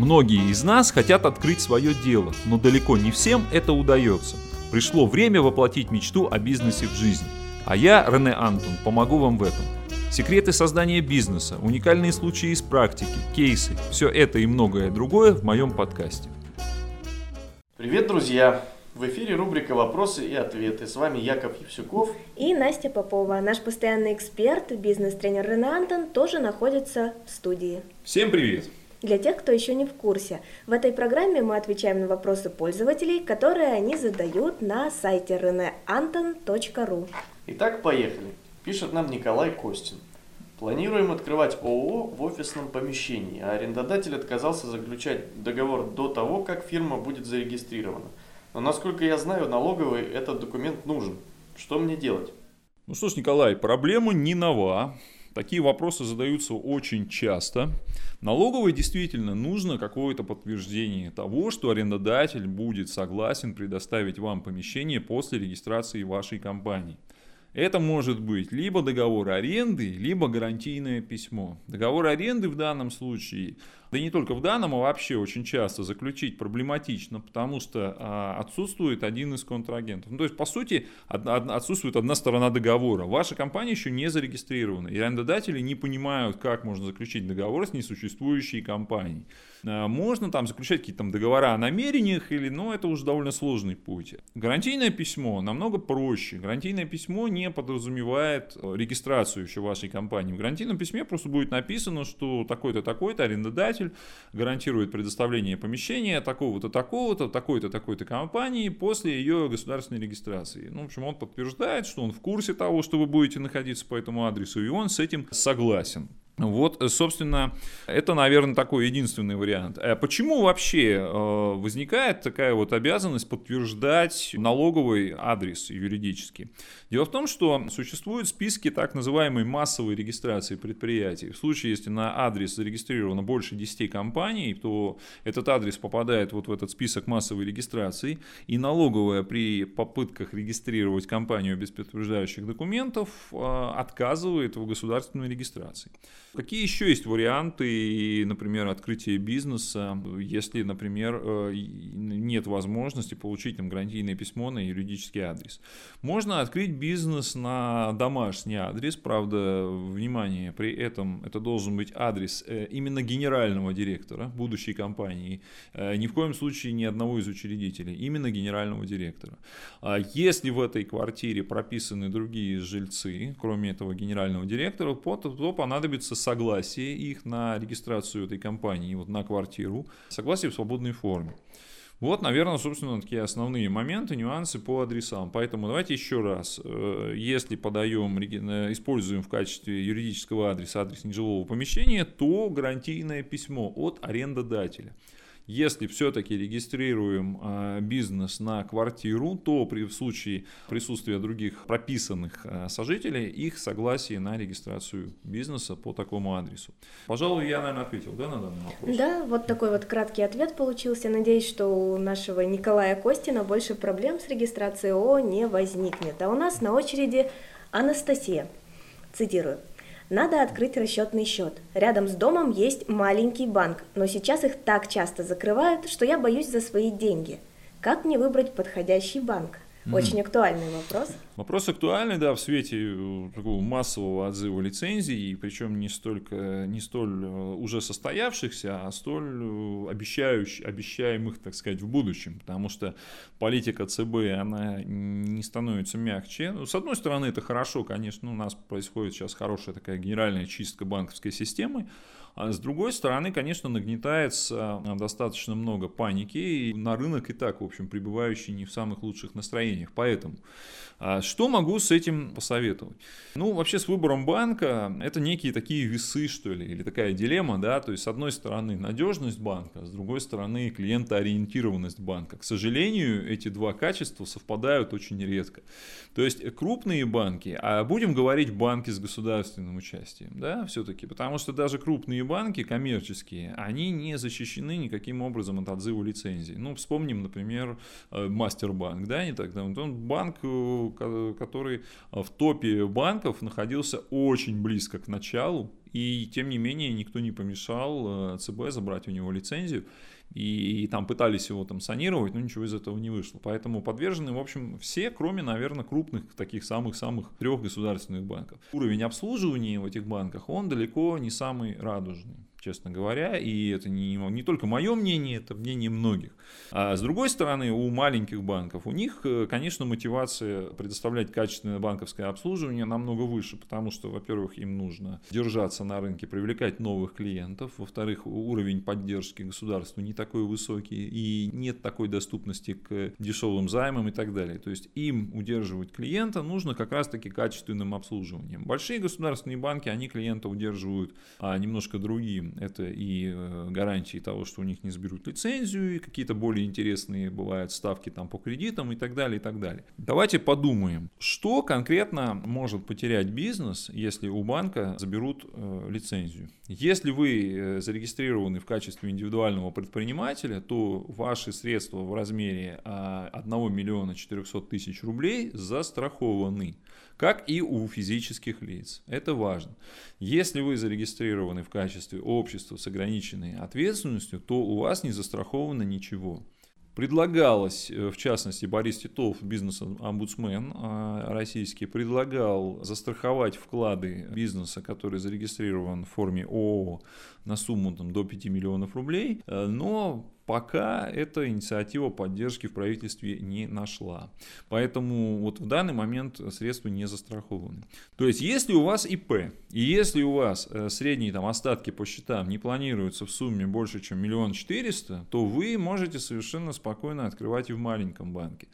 Многие из нас хотят открыть свое дело, но далеко не всем это удается. Пришло время воплотить мечту о бизнесе в жизнь. А я, Рене Антон, помогу вам в этом. Секреты создания бизнеса, уникальные случаи из практики, кейсы – все это и многое другое в моем подкасте. Привет, друзья! В эфире рубрика «Вопросы и ответы». С вами Яков Евсюков и Настя Попова. Наш постоянный эксперт, бизнес-тренер Рене Антон, тоже находится в студии. Всем привет! Для тех, кто еще не в курсе, в этой программе мы отвечаем на вопросы пользователей, которые они задают на сайте reneanton.ru. Итак, поехали. Пишет нам Николай Костин. Планируем открывать ООО в офисном помещении, а арендодатель отказался заключать договор до того, как фирма будет зарегистрирована. Но насколько я знаю, налоговый этот документ нужен. Что мне делать? Ну что ж, Николай, проблема не нова. Такие вопросы задаются очень часто. Налоговой действительно нужно какое-то подтверждение того, что арендодатель будет согласен предоставить вам помещение после регистрации вашей компании. Это может быть либо договор аренды, либо гарантийное письмо. Договор аренды в данном случае да и не только в данном, а вообще очень часто заключить проблематично, потому что а, отсутствует один из контрагентов. Ну, то есть, по сути, отсутствует одна сторона договора. Ваша компания еще не зарегистрирована, и арендодатели не понимают, как можно заключить договор с несуществующей компанией. А, можно там заключать какие-то там договора о намерениях, или, но это уже довольно сложный путь. Гарантийное письмо намного проще. Гарантийное письмо не подразумевает э, регистрацию еще вашей компании. В гарантийном письме просто будет написано, что такой-то, такой-то арендодатель арендодатель гарантирует предоставление помещения такого-то, такого-то, такой-то, такой-то компании после ее государственной регистрации. Ну, в общем, он подтверждает, что он в курсе того, что вы будете находиться по этому адресу, и он с этим согласен. Вот, собственно, это, наверное, такой единственный вариант. А почему вообще э, возникает такая вот обязанность подтверждать налоговый адрес юридически? Дело в том, что существуют списки так называемой массовой регистрации предприятий. В случае, если на адрес зарегистрировано больше 10 компаний, то этот адрес попадает вот в этот список массовой регистрации, и налоговая при попытках регистрировать компанию без подтверждающих документов э, отказывает в государственной регистрации. Какие еще есть варианты, например, открытия бизнеса, если, например, э, нет возможности получить там гарантийное письмо на юридический адрес? Можно открыть бизнес на домашний адрес, правда, внимание, при этом это должен быть адрес э, именно генерального директора будущей компании, э, ни в коем случае ни одного из учредителей, именно генерального директора. А если в этой квартире прописаны другие жильцы, кроме этого генерального директора, то понадобится согласие их на регистрацию этой компании, вот на квартиру, согласие в свободной форме. Вот, наверное, собственно, такие основные моменты, нюансы по адресам. Поэтому давайте еще раз. Э, если подаем, э, используем в качестве юридического адреса адрес нежилого помещения, то гарантийное письмо от арендодателя. Если все-таки регистрируем э, бизнес на квартиру, то при, в случае присутствия других прописанных э, сожителей, их согласие на регистрацию бизнеса по такому адресу. Пожалуй, я, наверное, ответил да, на данный вопрос? Да, вот такой вот краткий ответ получился. Надеюсь, что у нашего Николая Костина больше проблем с регистрацией ООО не возникнет. А у нас на очереди Анастасия. Цитирую. Надо открыть расчетный счет. Рядом с домом есть маленький банк, но сейчас их так часто закрывают, что я боюсь за свои деньги. Как мне выбрать подходящий банк? Очень актуальный вопрос. Вопрос актуальный, да, в свете э, такого массового отзыва лицензий, причем не, столько, не столь э, уже состоявшихся, а столь э, обещающих, обещаемых, так сказать, в будущем, потому что политика ЦБ, она не становится мягче. Ну, с одной стороны, это хорошо, конечно, у нас происходит сейчас хорошая такая генеральная чистка банковской системы, а с другой стороны, конечно, нагнетается а, достаточно много паники, и на рынок и так, в общем, пребывающий не в самых лучших настроениях. Поэтому, а, что могу с этим посоветовать? Ну, вообще, с выбором банка это некие такие весы, что ли, или такая дилемма, да, то есть, с одной стороны, надежность банка, с другой стороны, клиентоориентированность банка. К сожалению, эти два качества совпадают очень редко. То есть, крупные банки, а будем говорить банки с государственным участием, да, все-таки, потому что даже крупные банки коммерческие, они не защищены никаким образом от отзыва лицензий. Ну, вспомним, например, э, Мастербанк, да, не так давно. Он банк, э, который в топе банков находился очень близко к началу, И тем не менее никто не помешал э, ЦБ забрать у него лицензию. И, и там пытались его там санировать, но ничего из этого не вышло. Поэтому подвержены, в общем, все, кроме, наверное, крупных таких самых-самых трех государственных банков. Уровень обслуживания в этих банках, он далеко не самый радужный честно говоря, и это не, не только мое мнение, это мнение многих. А с другой стороны, у маленьких банков, у них, э, конечно, мотивация предоставлять качественное банковское обслуживание намного выше, потому что, во-первых, им нужно держаться на рынке, привлекать новых клиентов, во-вторых, уровень поддержки государства не такой высокий, и нет такой доступности к дешевым займам и так далее. То есть им удерживать клиента нужно как раз-таки качественным обслуживанием. Большие государственные банки, они клиента удерживают а, немножко другим это и э, гарантии того, что у них не сберут лицензию, и какие-то более интересные бывают ставки там по кредитам и так далее, и так далее. Давайте подумаем, что конкретно может потерять бизнес, если у банка заберут э, лицензию. Если вы э, зарегистрированы в качестве индивидуального предпринимателя, то ваши средства в размере 1 а, миллиона 400 тысяч рублей застрахованы как и у физических лиц. Это важно. Если вы зарегистрированы в качестве общества с ограниченной ответственностью, то у вас не застраховано ничего. Предлагалось, э, в частности, Борис Титов, бизнес-омбудсмен а, российский, предлагал застраховать вклады бизнеса, который зарегистрирован в форме ООО на сумму там, до 5 миллионов рублей, э, но пока эта инициатива поддержки в правительстве не нашла. Поэтому вот в данный момент средства не застрахованы. То есть, если у вас ИП, и если у вас э, средние там, остатки по счетам не планируются в сумме больше, чем миллион четыреста, то вы можете совершенно спокойно открывать и в маленьком банке.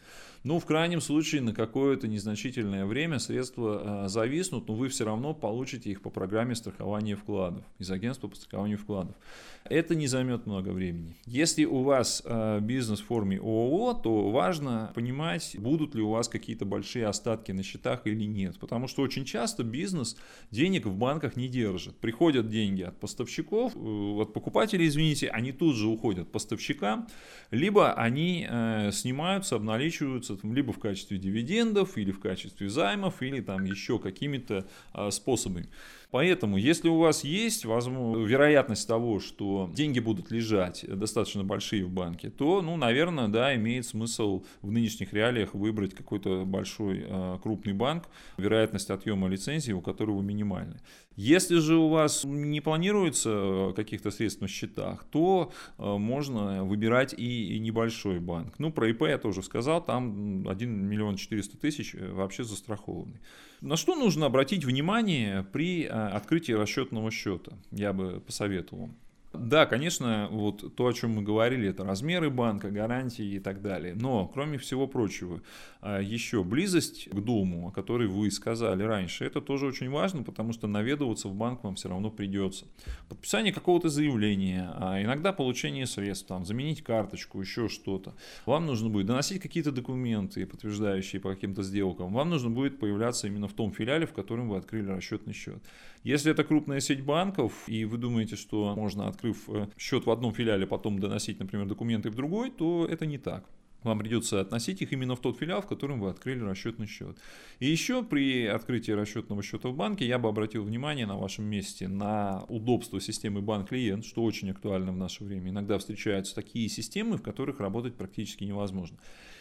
Ну, в крайнем случае, на какое-то незначительное время средства э, зависнут, но вы все равно получите их по программе страхования вкладов из агентства по страхованию вкладов. Это не займет много времени. Если у вас э, бизнес в форме ООО, то важно понимать, будут ли у вас какие-то большие остатки на счетах или нет. Потому что очень часто бизнес денег в банках не держит. Приходят деньги от поставщиков, э, от покупателей, извините, они тут же уходят поставщикам, либо они снимаются, обналичиваются либо в качестве дивидендов, или в качестве займов, или там еще какими-то а, способами. Поэтому, если у вас есть возможно, вероятность того, что деньги будут лежать достаточно большие в банке, то, ну, наверное, да, имеет смысл в нынешних реалиях выбрать какой-то большой э, крупный банк, вероятность отъема лицензии у которого минимальная. Если же у вас не планируется каких-то средств на счетах, то э, можно выбирать и, и небольшой банк. Ну, про ИП я тоже сказал, там 1 миллион 400 тысяч э, вообще застрахованный. На что нужно обратить внимание при открытии расчетного счета? Я бы посоветовал. Да, конечно, вот то, о чем мы говорили, это размеры банка, гарантии и так далее. Но, кроме всего прочего, а, еще близость к дому, о которой вы сказали раньше, это тоже очень важно, потому что наведываться в банк вам все равно придется. Подписание какого-то заявления, а иногда получение средств, там, заменить карточку, еще что-то. Вам нужно будет доносить какие-то документы, подтверждающие по каким-то сделкам. Вам нужно будет появляться именно в том филиале, в котором вы открыли расчетный счет. Если это крупная сеть банков, и вы думаете, что можно, открыв э, счет в одном филиале, потом доносить, например, документы в другой, то это не так. Вам придется относить их именно в тот филиал, в котором вы открыли расчетный счет. И еще при открытии расчетного счета в банке я бы обратил внимание на вашем месте на удобство системы банк-клиент, что очень актуально в наше время. Иногда встречаются такие системы, в которых работать практически невозможно.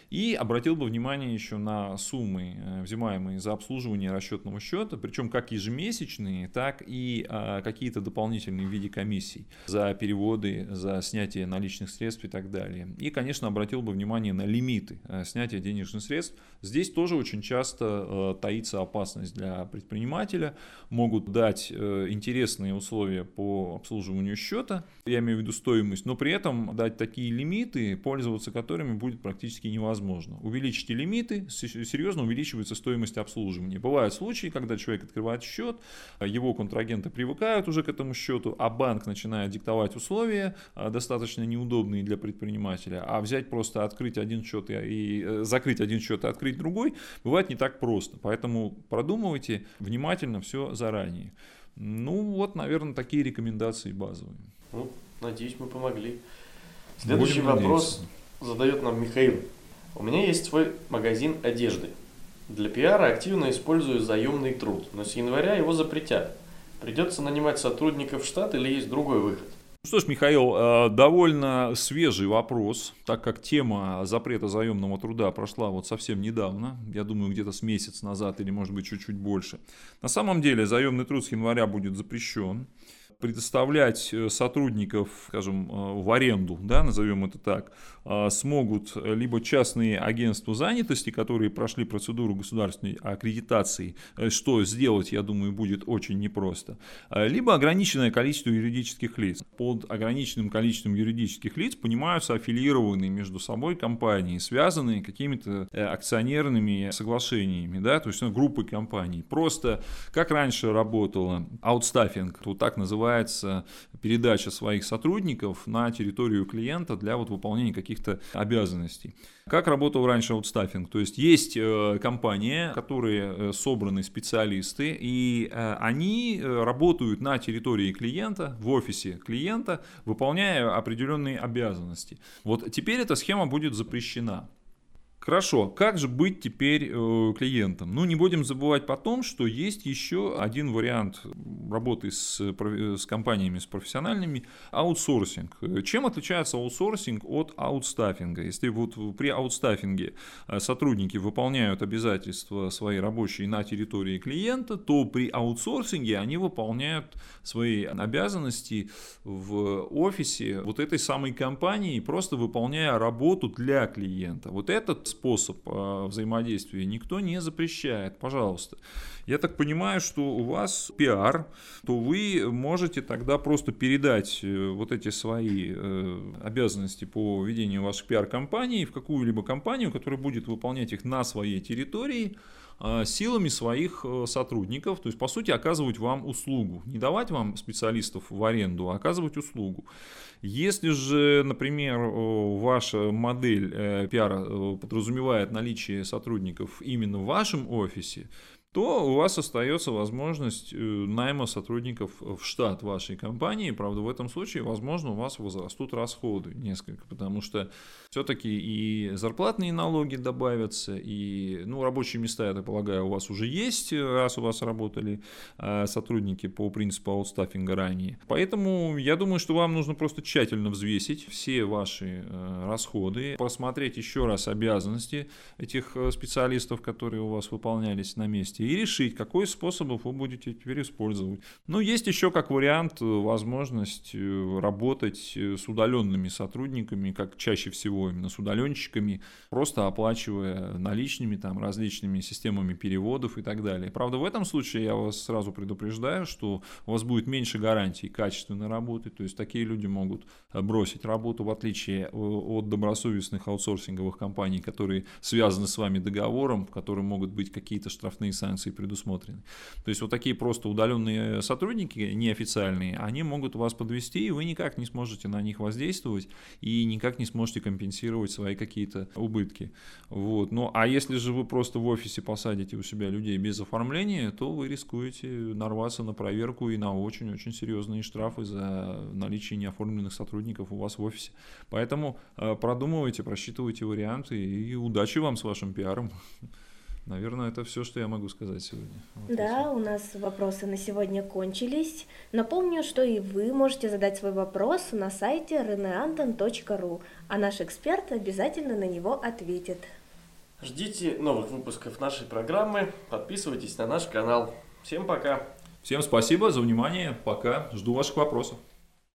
И обратил бы внимание еще на суммы, э, взимаемые за обслуживание расчетного счета, причем как ежемесячные, так и а, какие-то дополнительные в виде комиссий за переводы, за снятие наличных средств и так далее. И, конечно, обратил бы внимание на лимиты э, снятия денежных средств. Здесь тоже очень часто э, таится опасность для предпринимателя. Могут дать интересные условия по обслуживанию счета, я имею в виду стоимость, но при этом дать такие лимиты, пользоваться которыми будет практически невозможно невозможно. Увеличите лимиты, серьезно увеличивается стоимость обслуживания. Бывают случаи, когда человек открывает счет, его контрагенты привыкают уже к этому счету, а банк начинает диктовать условия, а, достаточно неудобные для предпринимателя, а взять просто открыть один счет и э, закрыть один счет и открыть другой, бывает не так просто. Поэтому продумывайте внимательно все заранее. Ну вот, наверное, такие рекомендации базовые. Ну, надеюсь, мы помогли. Следующий Будем вопрос надеяться. задает нам Михаил. У меня есть свой магазин одежды. Для пиара активно использую заемный труд, но с января его запретят. Придется нанимать сотрудников в штат или есть другой выход? Ну что ж, Михаил, э, довольно свежий вопрос, так как тема запрета заемного труда прошла вот совсем недавно, я думаю, где-то с месяц назад или может быть чуть-чуть больше. На самом деле заемный труд с января будет запрещен предоставлять э, сотрудников, скажем, э, в аренду, да, назовем это так, э, смогут либо частные агентства занятости, которые прошли процедуру государственной аккредитации, что сделать, я думаю, будет очень непросто, либо ограниченное количество юридических лиц. Под ограниченным количеством юридических лиц понимаются аффилированные между собой компании, связанные какими-то акционерными соглашениями, да, то есть ну, группы компаний. Просто как раньше работала аутстаффинг, вот так называемый называется передача своих сотрудников на территорию клиента для вот выполнения каких-то обязанностей. Как работал раньше аутстаффинг? То есть есть э, компания, которые э, собраны специалисты, и э, они работают на территории клиента, в офисе клиента, выполняя определенные обязанности. Вот теперь эта схема будет запрещена. Хорошо, как же быть теперь э, клиентом? Ну, не будем забывать потом, что есть еще один вариант работы с, с компаниями, с профессиональными, аутсорсинг. Чем отличается аутсорсинг от аутстаффинга? Если вот при аутстаффинге э, сотрудники выполняют обязательства свои рабочие на территории клиента, то при аутсорсинге они выполняют свои обязанности в офисе вот этой самой компании, просто выполняя работу для клиента. Вот этот способ а, взаимодействия никто не запрещает, пожалуйста. Я так понимаю, что у вас пиар, то вы можете тогда просто передать э, вот эти свои э, обязанности по ведению вашей пиар-компании в какую-либо компанию, которая будет выполнять их на своей территории, силами своих э, сотрудников, то есть по сути оказывать вам услугу, не давать вам специалистов в аренду, а оказывать услугу. Если же, например, ваша модель э, пиара э, подразумевает наличие сотрудников именно в вашем офисе, то у вас остается возможность э, найма сотрудников в штат вашей компании. Правда, в этом случае, возможно, у вас возрастут расходы несколько, потому что все-таки и зарплатные налоги добавятся, и ну, рабочие места, я так полагаю, у вас уже есть, раз у вас работали э, сотрудники по принципу аутстаффинга ранее. Поэтому я думаю, что вам нужно просто тщательно взвесить все ваши э, расходы, посмотреть еще раз обязанности этих специалистов, которые у вас выполнялись на месте, и решить, какой способ вы будете теперь использовать. Но есть еще как вариант э, возможность э, работать э, с удаленными сотрудниками, как чаще всего именно с удаленщиками, просто оплачивая наличными, там, различными системами переводов и так далее. Правда, в этом случае я вас сразу предупреждаю, что у вас будет меньше гарантий качественной работы, то есть такие люди могут бросить работу, в отличие от добросовестных аутсорсинговых компаний, которые связаны с вами договором, в котором могут быть какие-то штрафные санкции санкции предусмотрены. То есть вот такие просто удаленные сотрудники, неофициальные, они могут вас подвести, и вы никак не сможете на них воздействовать и никак не сможете компенсировать свои какие-то убытки. Вот. Ну а если же вы просто в офисе посадите у себя людей без оформления, то вы рискуете нарваться на проверку и на очень-очень серьезные штрафы за наличие неоформленных сотрудников у вас в офисе. Поэтому э, продумывайте, просчитывайте варианты и удачи вам с вашим пиаром. Наверное, это все, что я могу сказать сегодня. Вот да, у нас вопросы на сегодня кончились. Напомню, что и вы можете задать свой вопрос на сайте reneanton.ru, а наш эксперт обязательно на него ответит. Ждите новых выпусков нашей программы, подписывайтесь на наш канал. Всем пока! Всем спасибо за внимание, пока, жду ваших вопросов.